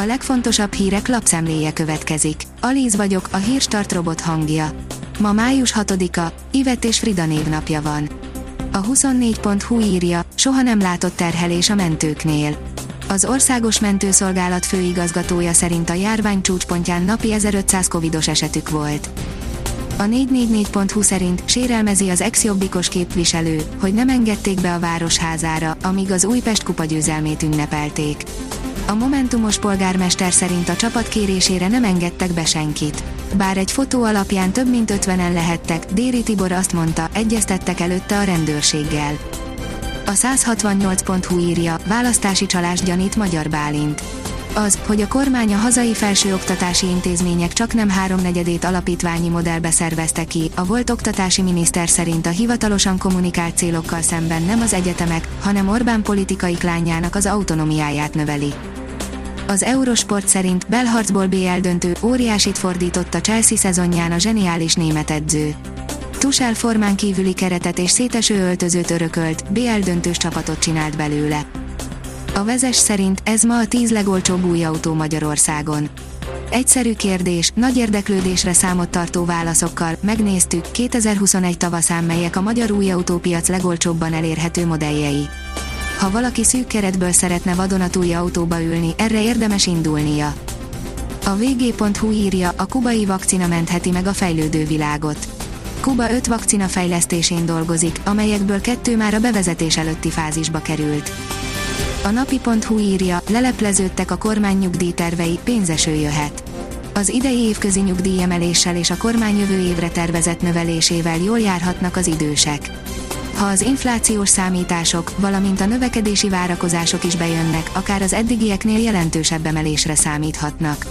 A legfontosabb hírek lapszemléje következik. Alíz vagyok, a hírstart robot hangja. Ma május 6-a, Ivet és Frida névnapja van. A 24.hu írja, soha nem látott terhelés a mentőknél. Az Országos Mentőszolgálat főigazgatója szerint a járvány csúcspontján napi 1500 covidos esetük volt. A 444.hu szerint sérelmezi az ex-jobbikos képviselő, hogy nem engedték be a városházára, amíg az Újpest kupa győzelmét ünnepelték. A Momentumos polgármester szerint a csapat kérésére nem engedtek be senkit. Bár egy fotó alapján több mint 50-en lehettek, Déri Tibor azt mondta, egyeztettek előtte a rendőrséggel. A 168.hu írja, választási csalás gyanít Magyar Bálint. Az, hogy a kormány a hazai felsőoktatási intézmények csak nem háromnegyedét alapítványi modellbe szervezte ki, a volt oktatási miniszter szerint a hivatalosan kommunikált célokkal szemben nem az egyetemek, hanem Orbán politikai klányának az autonomiáját növeli. Az Eurosport szerint belharcból BL döntő óriásit fordított a Chelsea szezonján a zseniális német edző. Tusel formán kívüli keretet és széteső öltözőt örökölt, BL döntős csapatot csinált belőle. A vezes szerint ez ma a 10 legolcsóbb új autó Magyarországon. Egyszerű kérdés, nagy érdeklődésre számot tartó válaszokkal megnéztük 2021 tavaszán melyek a magyar új autópiac legolcsóbban elérhető modelljei. Ha valaki szűk keretből szeretne vadonatúj autóba ülni, erre érdemes indulnia. A vg.hu írja, a kubai vakcina mentheti meg a fejlődő világot. Kuba 5 vakcina fejlesztésén dolgozik, amelyekből kettő már a bevezetés előtti fázisba került. A napi.hu írja, lelepleződtek a kormány nyugdíjtervei, pénzeső jöhet. Az idei évközi nyugdíjemeléssel és a kormány jövő évre tervezett növelésével jól járhatnak az idősek. Ha az inflációs számítások, valamint a növekedési várakozások is bejönnek, akár az eddigieknél jelentősebb emelésre számíthatnak.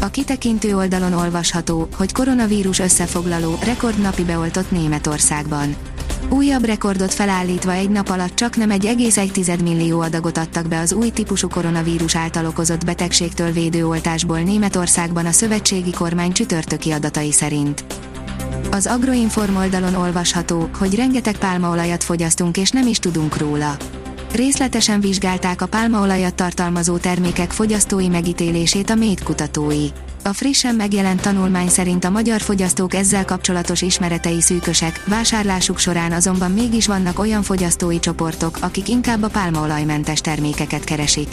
A kitekintő oldalon olvasható, hogy koronavírus összefoglaló, rekordnapi beoltott Németországban. Újabb rekordot felállítva egy nap alatt csak nem egy egész egy millió adagot adtak be az új típusú koronavírus által okozott betegségtől védőoltásból Németországban a szövetségi kormány csütörtöki adatai szerint. Az Agroinform oldalon olvasható, hogy rengeteg pálmaolajat fogyasztunk és nem is tudunk róla. Részletesen vizsgálták a pálmaolajat tartalmazó termékek fogyasztói megítélését a MÉT kutatói. A frissen megjelent tanulmány szerint a magyar fogyasztók ezzel kapcsolatos ismeretei szűkösek, vásárlásuk során azonban mégis vannak olyan fogyasztói csoportok, akik inkább a pálmaolajmentes termékeket keresik.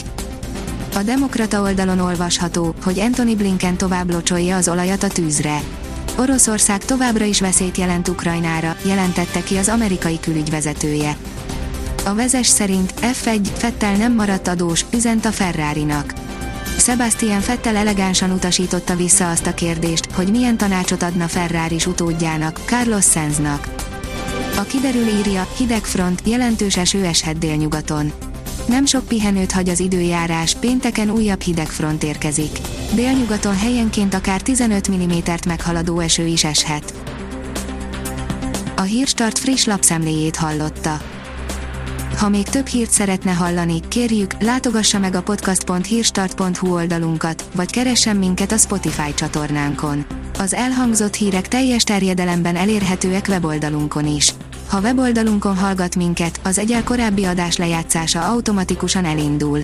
A Demokrata oldalon olvasható, hogy Anthony Blinken tovább locsolja az olajat a tűzre. Oroszország továbbra is veszélyt jelent Ukrajnára, jelentette ki az amerikai külügyvezetője. A vezes szerint F1 Fettel nem maradt adós, üzent a Ferrari-nak. Sebastian Fettel elegánsan utasította vissza azt a kérdést, hogy milyen tanácsot adna Ferrari utódjának, Carlos Sainznak. A kiderül írja, hideg front, jelentős eső eshet délnyugaton. Nem sok pihenőt hagy az időjárás, pénteken újabb hidegfront érkezik. Délnyugaton helyenként akár 15 mm-t meghaladó eső is eshet. A Hírstart friss lapszemléjét hallotta. Ha még több hírt szeretne hallani, kérjük, látogassa meg a podcast.hírstart.hu oldalunkat, vagy keressen minket a Spotify csatornánkon. Az elhangzott hírek teljes terjedelemben elérhetőek weboldalunkon is. Ha weboldalunkon hallgat minket, az egyel korábbi adás lejátszása automatikusan elindul.